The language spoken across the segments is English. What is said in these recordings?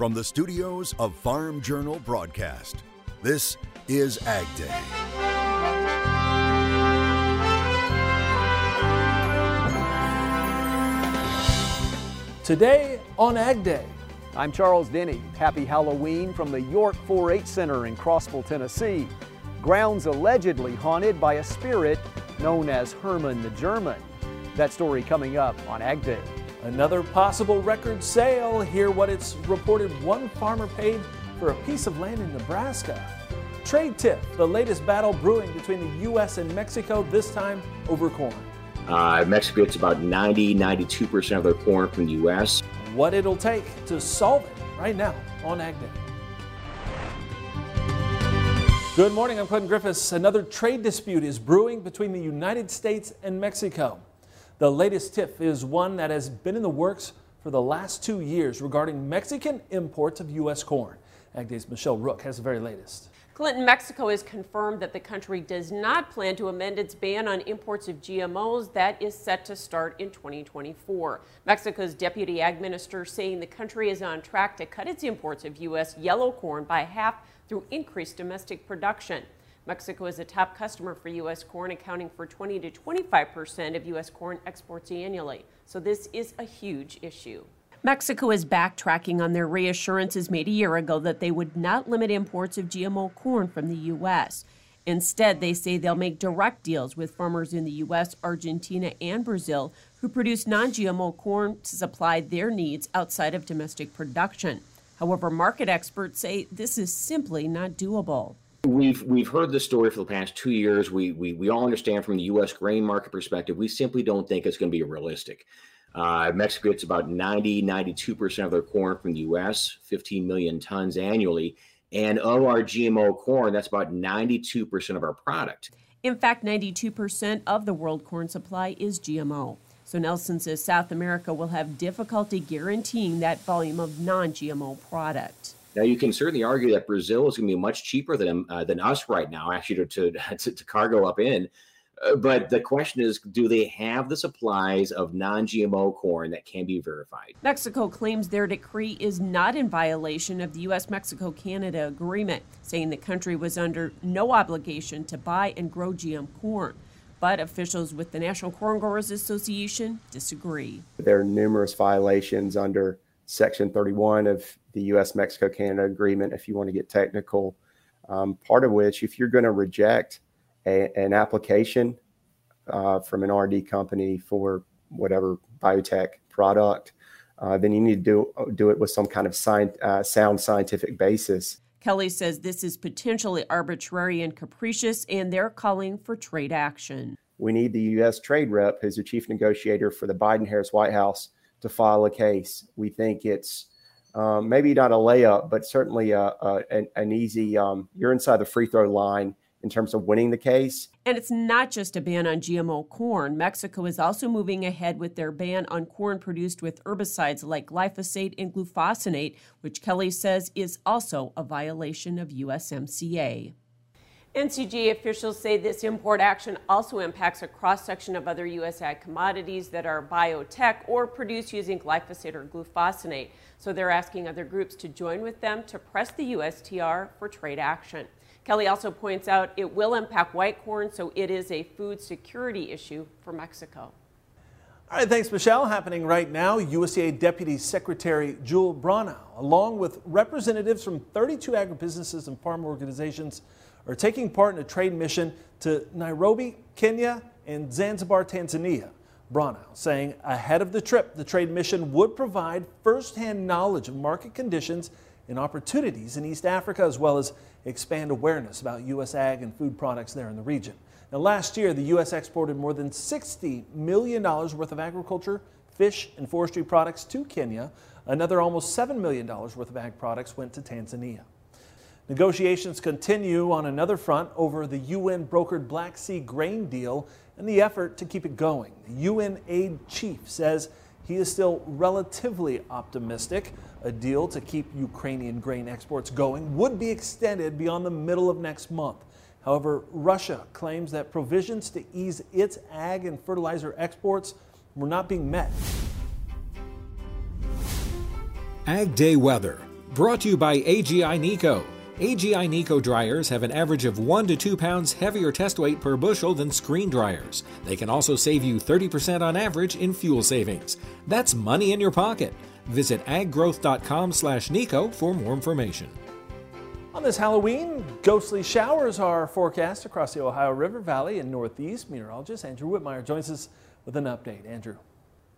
From the studios of Farm Journal Broadcast, this is Ag Day. Today on Ag Day. I'm Charles Denny. Happy Halloween from the York 4 H Center in Crossville, Tennessee. Grounds allegedly haunted by a spirit known as Herman the German. That story coming up on Ag Day. Another possible record sale. Hear what it's reported one farmer paid for a piece of land in Nebraska. Trade tip the latest battle brewing between the U.S. and Mexico, this time over corn. Uh, Mexico gets about 90, 92% of their corn from the U.S. What it'll take to solve it right now on Ag Day. Good morning, I'm Clinton Griffiths. Another trade dispute is brewing between the United States and Mexico. The latest tip is one that has been in the works for the last two years regarding Mexican imports of U.S. corn. AgDay's Michelle Rook has the very latest. Clinton, Mexico has confirmed that the country does not plan to amend its ban on imports of GMOs that is set to start in 2024. Mexico's deputy ag minister saying the country is on track to cut its imports of U.S. yellow corn by half through increased domestic production. Mexico is a top customer for U.S. corn, accounting for 20 to 25 percent of U.S. corn exports annually. So this is a huge issue. Mexico is backtracking on their reassurances made a year ago that they would not limit imports of GMO corn from the U.S. Instead, they say they'll make direct deals with farmers in the U.S., Argentina, and Brazil who produce non GMO corn to supply their needs outside of domestic production. However, market experts say this is simply not doable. We've we've heard this story for the past two years. We we we all understand from the U.S. grain market perspective. We simply don't think it's going to be realistic. Uh, Mexico gets about 90, 92% of their corn from the U.S., 15 million tons annually. And of our GMO corn, that's about 92% of our product. In fact, 92% of the world corn supply is GMO. So Nelson says South America will have difficulty guaranteeing that volume of non GMO product. Now, you can certainly argue that Brazil is going to be much cheaper than uh, than us right now, actually, to, to, to cargo up in. Uh, but the question is, do they have the supplies of non-GMO corn that can be verified? Mexico claims their decree is not in violation of the U.S.-Mexico-Canada agreement, saying the country was under no obligation to buy and grow GM corn. But officials with the National Corn Growers Association disagree. There are numerous violations under Section 31 of the U.S. Mexico Canada agreement, if you want to get technical. Um, part of which, if you're going to reject a, an application uh, from an R&D company for whatever biotech product, uh, then you need to do, do it with some kind of sci- uh, sound scientific basis. Kelly says this is potentially arbitrary and capricious, and they're calling for trade action. We need the U.S. trade rep, who's the chief negotiator for the Biden Harris White House, to file a case. We think it's um, maybe not a layup, but certainly a, a, an, an, easy. Um, you're inside the free throw line in terms of winning the case. And it's not just a ban on GMO corn. Mexico is also moving ahead with their ban on corn produced with herbicides like glyphosate and glufosinate, which Kelly says is also a violation of USMCA. NCG officials say this import action also impacts a cross section of other U.S. ag commodities that are biotech or produced using glyphosate or glufosinate. So they're asking other groups to join with them to press the USTR for trade action. Kelly also points out it will impact white corn, so it is a food security issue for Mexico. All right, thanks, Michelle. Happening right now, USDA Deputy Secretary Jewel Bronaugh, along with representatives from 32 agribusinesses and farm organizations, are taking part in a trade mission to Nairobi, Kenya, and Zanzibar, Tanzania. Bronaugh saying ahead of the trip, the trade mission would provide firsthand knowledge of market conditions and opportunities in East Africa, as well as expand awareness about U.S. ag and food products there in the region. Now, last year, the U.S. exported more than $60 million worth of agriculture, fish, and forestry products to Kenya. Another almost $7 million worth of ag products went to Tanzania. Negotiations continue on another front over the UN brokered Black Sea grain deal and the effort to keep it going. The UN aid chief says he is still relatively optimistic. A deal to keep Ukrainian grain exports going would be extended beyond the middle of next month. However, Russia claims that provisions to ease its ag and fertilizer exports were not being met. Ag Day weather Brought to you by AGI NECO. AGI NECO dryers have an average of 1 to 2 pounds heavier test weight per bushel than screen dryers. They can also save you 30% on average in fuel savings. That's money in your pocket. Visit aggrowth.com slash NECO for more information. On this Halloween, ghostly showers are forecast across the Ohio River Valley and Northeast. Meteorologist Andrew Whitmire joins us with an update. Andrew.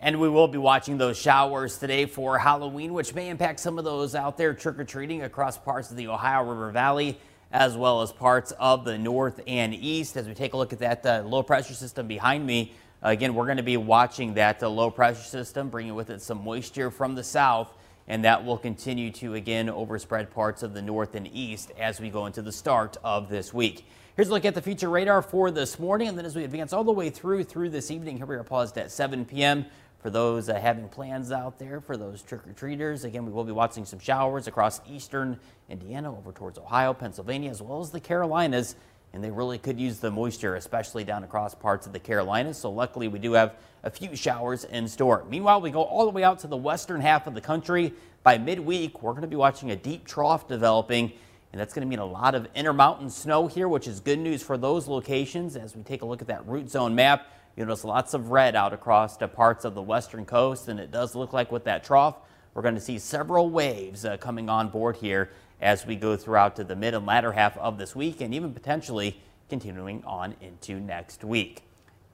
And we will be watching those showers today for Halloween, which may impact some of those out there trick or treating across parts of the Ohio River Valley, as well as parts of the north and east. As we take a look at that uh, low pressure system behind me, again, we're going to be watching that uh, low pressure system, bringing with it some moisture from the south, and that will continue to again overspread parts of the north and east as we go into the start of this week. Here's a look at the future radar for this morning, and then as we advance all the way through through this evening, here we are paused at 7 p.m for those uh, having plans out there, for those trick or treaters. Again, we will be watching some showers across eastern Indiana over towards Ohio, Pennsylvania, as well as the Carolinas. And they really could use the moisture, especially down across parts of the Carolinas. So, luckily, we do have a few showers in store. Meanwhile, we go all the way out to the western half of the country. By midweek, we're going to be watching a deep trough developing. And that's going to mean a lot of intermountain snow here, which is good news for those locations as we take a look at that root zone map. You notice lots of red out across the parts of the western coast, and it does look like with that trough, we're going to see several waves uh, coming on board here as we go throughout to the mid and latter half of this week, and even potentially continuing on into next week.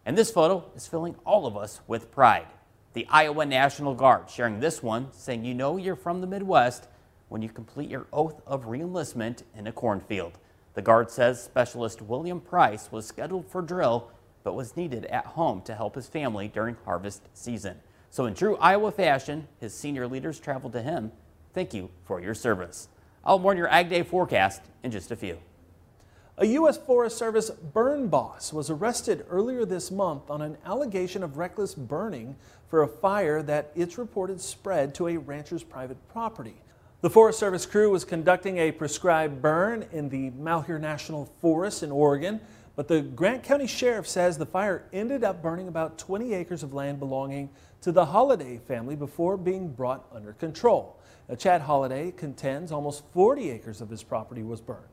And this photo is filling all of us with pride. The Iowa National Guard sharing this one, saying you know you're from the Midwest when you complete your oath of reenlistment in a cornfield. The Guard says Specialist William Price was scheduled for drill but was needed at home to help his family during harvest season. So, in true Iowa fashion, his senior leaders traveled to him. Thank you for your service. I'll warn your Ag Day forecast in just a few. A U.S. Forest Service burn boss was arrested earlier this month on an allegation of reckless burning for a fire that it's reported spread to a rancher's private property. The Forest Service crew was conducting a prescribed burn in the Malheur National Forest in Oregon. But the Grant County Sheriff says the fire ended up burning about 20 acres of land belonging to the Holliday family before being brought under control. Now, Chad Holliday contends almost 40 acres of his property was burned.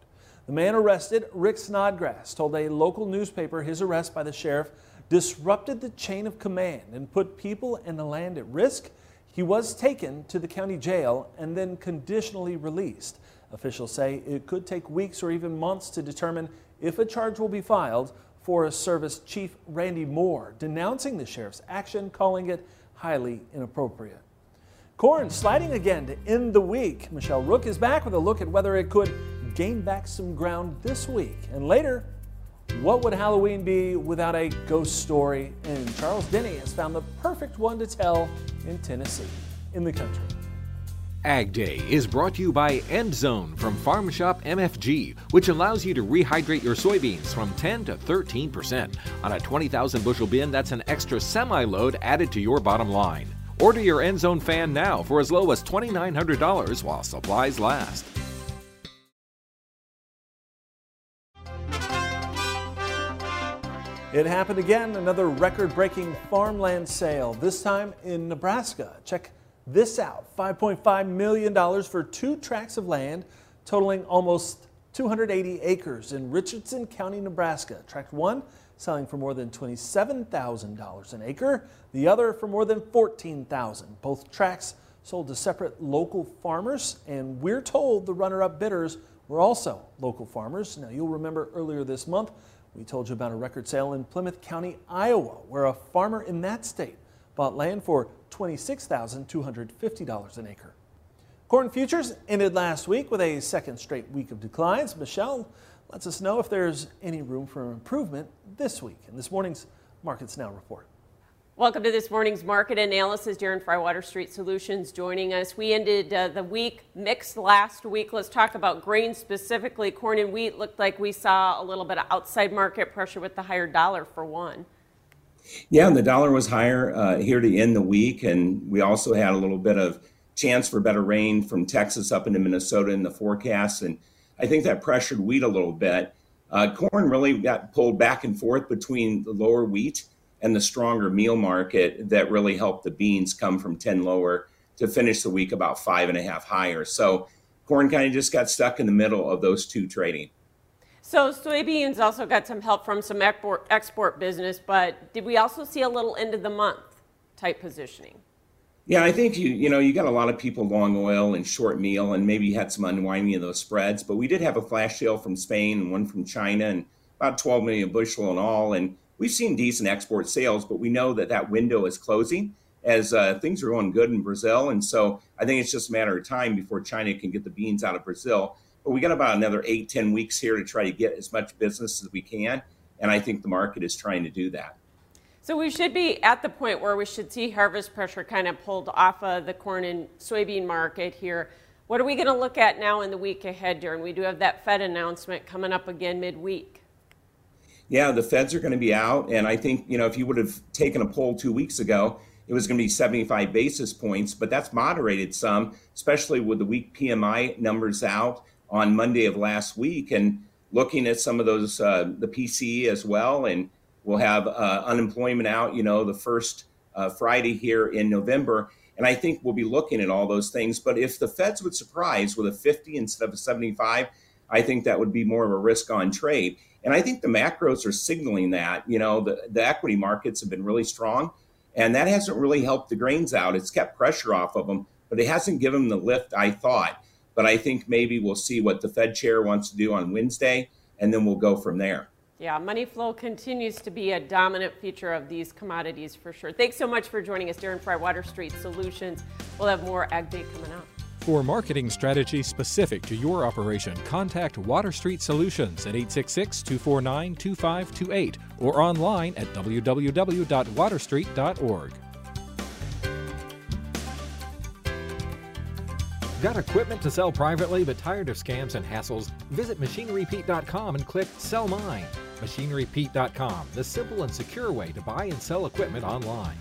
The man arrested, Rick Snodgrass, told a local newspaper his arrest by the sheriff disrupted the chain of command and put people and the land at risk. He was taken to the county jail and then conditionally released. Officials say it could take weeks or even months to determine if a charge will be filed, Forest Service Chief Randy Moore denouncing the sheriff's action, calling it highly inappropriate. Corn sliding again to end the week. Michelle Rook is back with a look at whether it could gain back some ground this week. And later, what would Halloween be without a ghost story? And Charles Denny has found the perfect one to tell in Tennessee, in the country. Ag Day is brought to you by EndZone from Farm Shop MFG, which allows you to rehydrate your soybeans from 10 to 13%. On a 20,000 bushel bin, that's an extra semi load added to your bottom line. Order your EndZone fan now for as low as $2,900 while supplies last. It happened again, another record breaking farmland sale, this time in Nebraska. Check this out $5.5 million for two tracts of land totaling almost 280 acres in Richardson County, Nebraska. Tract 1 selling for more than $27,000 an acre, the other for more than $14,000. Both tracts sold to separate local farmers, and we're told the runner up bidders were also local farmers. Now, you'll remember earlier this month, we told you about a record sale in Plymouth County, Iowa, where a farmer in that state bought land for $26,250 an acre. Corn futures ended last week with a second straight week of declines. Michelle lets us know if there's any room for improvement this week in this morning's Markets Now report. Welcome to this morning's market analysis. Darren Fry, Water Street Solutions, joining us. We ended uh, the week mixed last week. Let's talk about grain specifically. Corn and wheat looked like we saw a little bit of outside market pressure with the higher dollar for one. Yeah, the dollar was higher uh, here to end the week, and we also had a little bit of chance for better rain from Texas up into Minnesota in the forecast, and I think that pressured wheat a little bit. Uh, corn really got pulled back and forth between the lower wheat and the stronger meal market that really helped the beans come from 10 lower to finish the week about five and a half higher. So corn kind of just got stuck in the middle of those two trading. So soybeans also got some help from some export, export business, but did we also see a little end of the month type positioning? Yeah, I think you you know you got a lot of people long oil and short meal, and maybe you had some unwinding of those spreads. But we did have a flash sale from Spain and one from China, and about 12 million bushel in all. And we've seen decent export sales, but we know that that window is closing as uh, things are going good in Brazil. And so I think it's just a matter of time before China can get the beans out of Brazil. But we got about another eight, 10 weeks here to try to get as much business as we can. And I think the market is trying to do that. So we should be at the point where we should see harvest pressure kind of pulled off of the corn and soybean market here. What are we going to look at now in the week ahead, Darren? We do have that Fed announcement coming up again midweek. Yeah, the Feds are going to be out. And I think, you know, if you would have taken a poll two weeks ago, it was going to be 75 basis points, but that's moderated some, especially with the weak PMI numbers out on Monday of last week. And looking at some of those, uh, the PCE as well, and We'll have uh, unemployment out, you know, the first uh, Friday here in November. And I think we'll be looking at all those things. But if the feds would surprise with a 50 instead of a 75, I think that would be more of a risk on trade. And I think the macros are signaling that. You know, the, the equity markets have been really strong, and that hasn't really helped the grains out. It's kept pressure off of them, but it hasn't given them the lift I thought. But I think maybe we'll see what the Fed chair wants to do on Wednesday, and then we'll go from there. Yeah, money flow continues to be a dominant feature of these commodities for sure. Thanks so much for joining us, Darren Fry, Water Street Solutions. We'll have more Ag Day coming up. For marketing strategy specific to your operation, contact Water Street Solutions at 866 249 2528 or online at www.waterstreet.org. Got equipment to sell privately but tired of scams and hassles? Visit machinerypete.com and click Sell Mine. MachineryPete.com, the simple and secure way to buy and sell equipment online.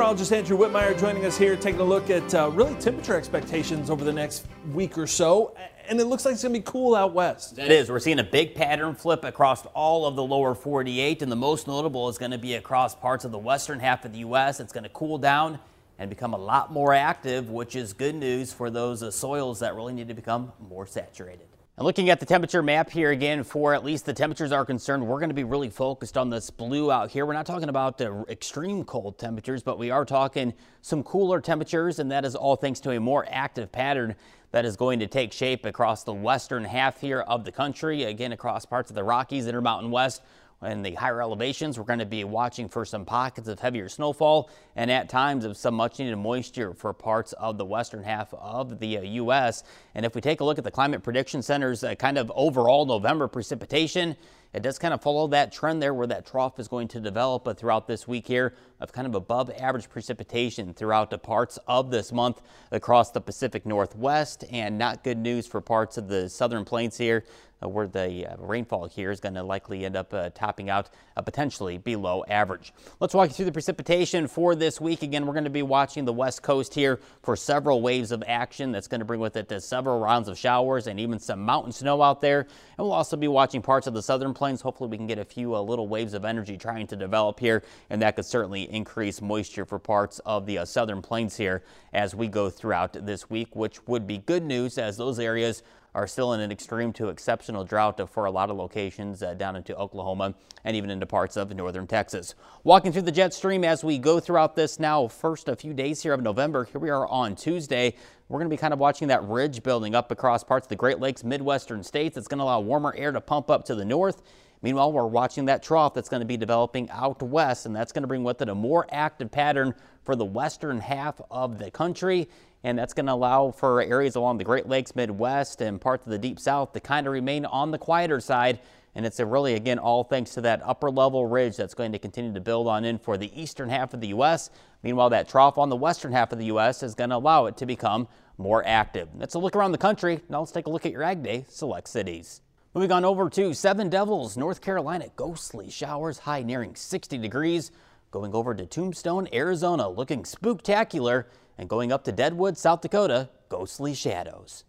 Meteorologist Andrew Whitmire joining us here, taking a look at uh, really temperature expectations over the next week or so. And it looks like it's going to be cool out west. It is. We're seeing a big pattern flip across all of the lower 48, and the most notable is going to be across parts of the western half of the U.S. It's going to cool down and become a lot more active, which is good news for those uh, soils that really need to become more saturated. And looking at the temperature map here again, for at least the temperatures are concerned, we're going to be really focused on this blue out here. We're not talking about uh, extreme cold temperatures, but we are talking some cooler temperatures, and that is all thanks to a more active pattern that is going to take shape across the western half here of the country, again across parts of the Rockies, Intermountain West, in the higher elevations, we're going to be watching for some pockets of heavier snowfall and at times of some much needed moisture for parts of the western half of the uh, U.S. And if we take a look at the Climate Prediction Center's uh, kind of overall November precipitation, it does kind of follow that trend there where that trough is going to develop uh, throughout this week here of kind of above average precipitation throughout the parts of this month across the Pacific Northwest and not good news for parts of the southern plains here uh, where the uh, rainfall here is going to likely end up uh, topping out potentially below average. Let's walk you through the precipitation for this week. Again, we're going to be watching the west coast here for several waves of action that's going to bring with it several rounds of showers and even some mountain snow out there. And we'll also be watching parts of the southern plains. Hopefully we can get a few uh, little waves of energy trying to develop here and that could certainly increase moisture for parts of the uh, southern plains here as we go throughout this week, which would be good news as those areas are still in an extreme to exceptional drought for a lot of locations uh, down into Oklahoma and even into parts of northern Texas. Walking through the jet stream as we go throughout this now first a few days here of November. Here we are on Tuesday. We're going to be kind of watching that ridge building up across parts of the Great Lakes Midwestern states. It's going to allow warmer air to pump up to the north. Meanwhile, we're watching that trough that's going to be developing out west, and that's going to bring with it a more active pattern for the western half of the country and that's going to allow for areas along the Great Lakes Midwest and parts of the Deep South to kind of remain on the quieter side. And it's really, again, all thanks to that upper level ridge that's going to continue to build on in for the eastern half of the U.S. Meanwhile, that trough on the western half of the U.S. is going to allow it to become more active. That's a look around the country. Now let's take a look at your Ag Day select cities. Moving on over to Seven Devils, North Carolina, ghostly showers, high nearing 60 degrees. Going over to Tombstone, Arizona, looking spooktacular and going up to Deadwood, South Dakota, ghostly shadows.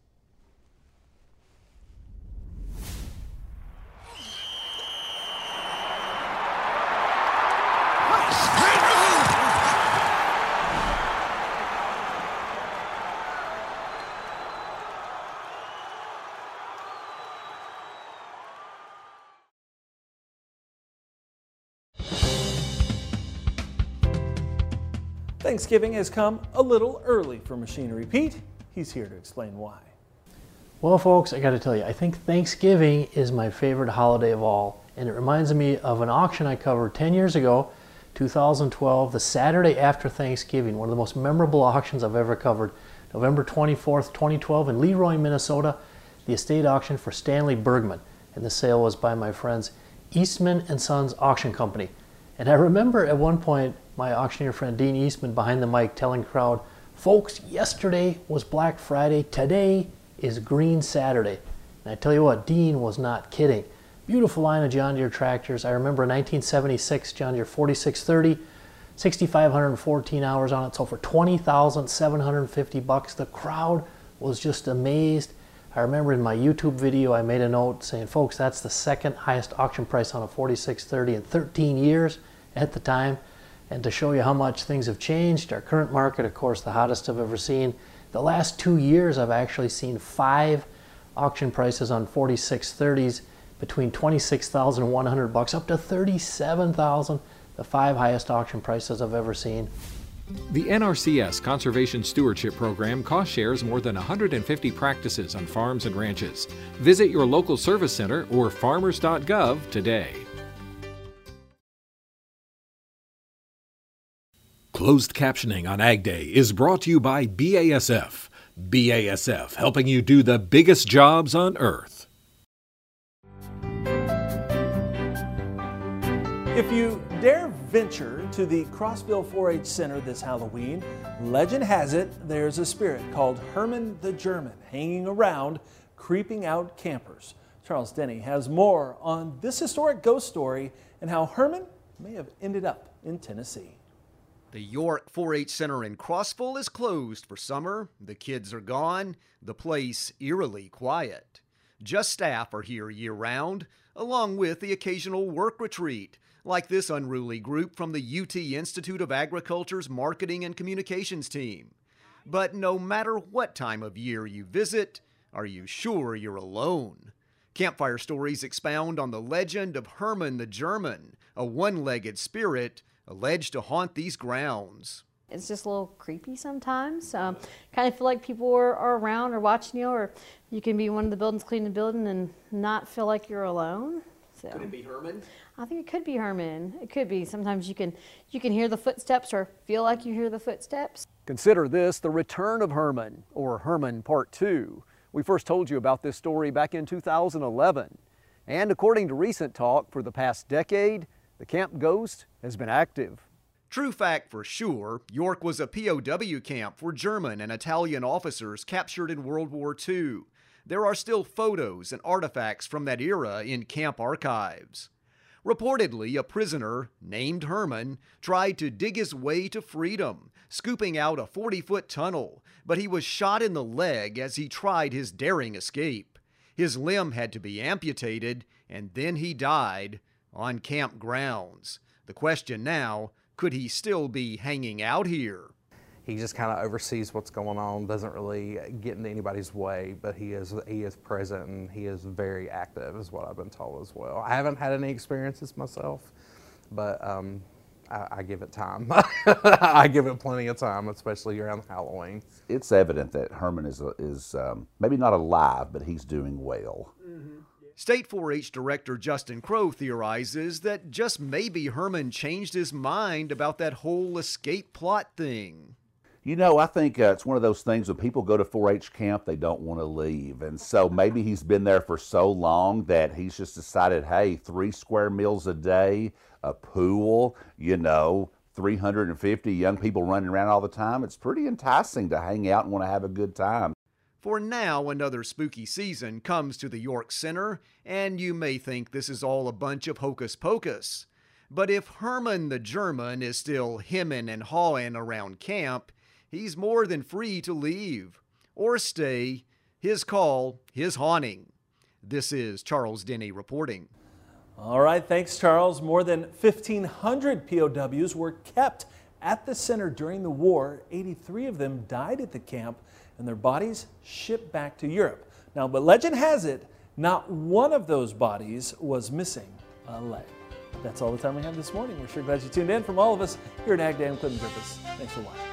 Thanksgiving has come a little early for Machinery Pete. He's here to explain why. Well, folks, I got to tell you, I think Thanksgiving is my favorite holiday of all, and it reminds me of an auction I covered 10 years ago, 2012, the Saturday after Thanksgiving, one of the most memorable auctions I've ever covered. November 24th, 2012, in Leroy, Minnesota, the estate auction for Stanley Bergman, and the sale was by my friends Eastman and Sons Auction Company. And I remember at one point my auctioneer friend Dean Eastman behind the mic telling crowd, folks, yesterday was Black Friday, today is Green Saturday. And I tell you what, Dean was not kidding. Beautiful line of John Deere tractors. I remember 1976 John Deere 4630, 6,514 hours on it, so for 20,750 bucks. The crowd was just amazed. I remember in my YouTube video I made a note saying, folks, that's the second highest auction price on a 4630 in 13 years at the time. And to show you how much things have changed, our current market, of course, the hottest I've ever seen. The last two years, I've actually seen five auction prices on 4630s between 26,100 bucks up to 37,000, the five highest auction prices I've ever seen. The NRCS Conservation Stewardship Program cost shares more than 150 practices on farms and ranches. Visit your local service center or farmers.gov today. Closed captioning on Ag Day is brought to you by BASF. BASF, helping you do the biggest jobs on earth. If you dare venture to the Crossville 4 H Center this Halloween, legend has it there's a spirit called Herman the German hanging around, creeping out campers. Charles Denny has more on this historic ghost story and how Herman may have ended up in Tennessee. The York 4 H Center in Crossville is closed for summer. The kids are gone, the place eerily quiet. Just staff are here year round, along with the occasional work retreat, like this unruly group from the UT Institute of Agriculture's Marketing and Communications team. But no matter what time of year you visit, are you sure you're alone? Campfire stories expound on the legend of Herman the German, a one legged spirit alleged to haunt these grounds. It's just a little creepy sometimes. Um, kind of feel like people are, are, around or watching you, or you can be one of the buildings cleaning the building and not feel like you're alone. So, could it be Herman? I think it could be Herman. It could be. Sometimes you can you can hear the footsteps or feel like you hear the footsteps. Consider this the return of Herman, or Herman Part 2. We first told you about this story back in 2011. And according to recent talk, for the past decade, the Camp Ghost has been active. True fact for sure, York was a POW camp for German and Italian officers captured in World War II. There are still photos and artifacts from that era in camp archives. Reportedly, a prisoner named Herman tried to dig his way to freedom, scooping out a 40 foot tunnel, but he was shot in the leg as he tried his daring escape. His limb had to be amputated, and then he died, on camp grounds. The question now could he still be hanging out here? He just kind of oversees what's going on, doesn't really get in anybody's way, but he is he is present and he is very active, is what I've been told as well. I haven't had any experiences myself, but um, I, I, give it time. I give it plenty of time, especially around Halloween. It's evident that Herman is is um, maybe not alive, but he's doing well. Mm-hmm. State 4 H Director Justin Crowe theorizes that just maybe Herman changed his mind about that whole escape plot thing. You know, I think uh, it's one of those things when people go to 4 H camp, they don't want to leave. And so maybe he's been there for so long that he's just decided hey, three square meals a day, a pool, you know, 350 young people running around all the time. It's pretty enticing to hang out and want to have a good time. For now, another spooky season comes to the York Center, and you may think this is all a bunch of hocus pocus. But if Herman the German is still hemming and hawing around camp, he's more than free to leave or stay. His call, his haunting. This is Charles Denny reporting. All right, thanks, Charles. More than 1,500 POWs were kept at the center during the war. 83 of them died at the camp and their bodies shipped back to Europe. Now, but legend has it, not one of those bodies was missing a leg. That's all the time we have this morning. We're sure glad you tuned in. From all of us here at Ag Day, I'm Clinton Griffiths. Thanks for watching.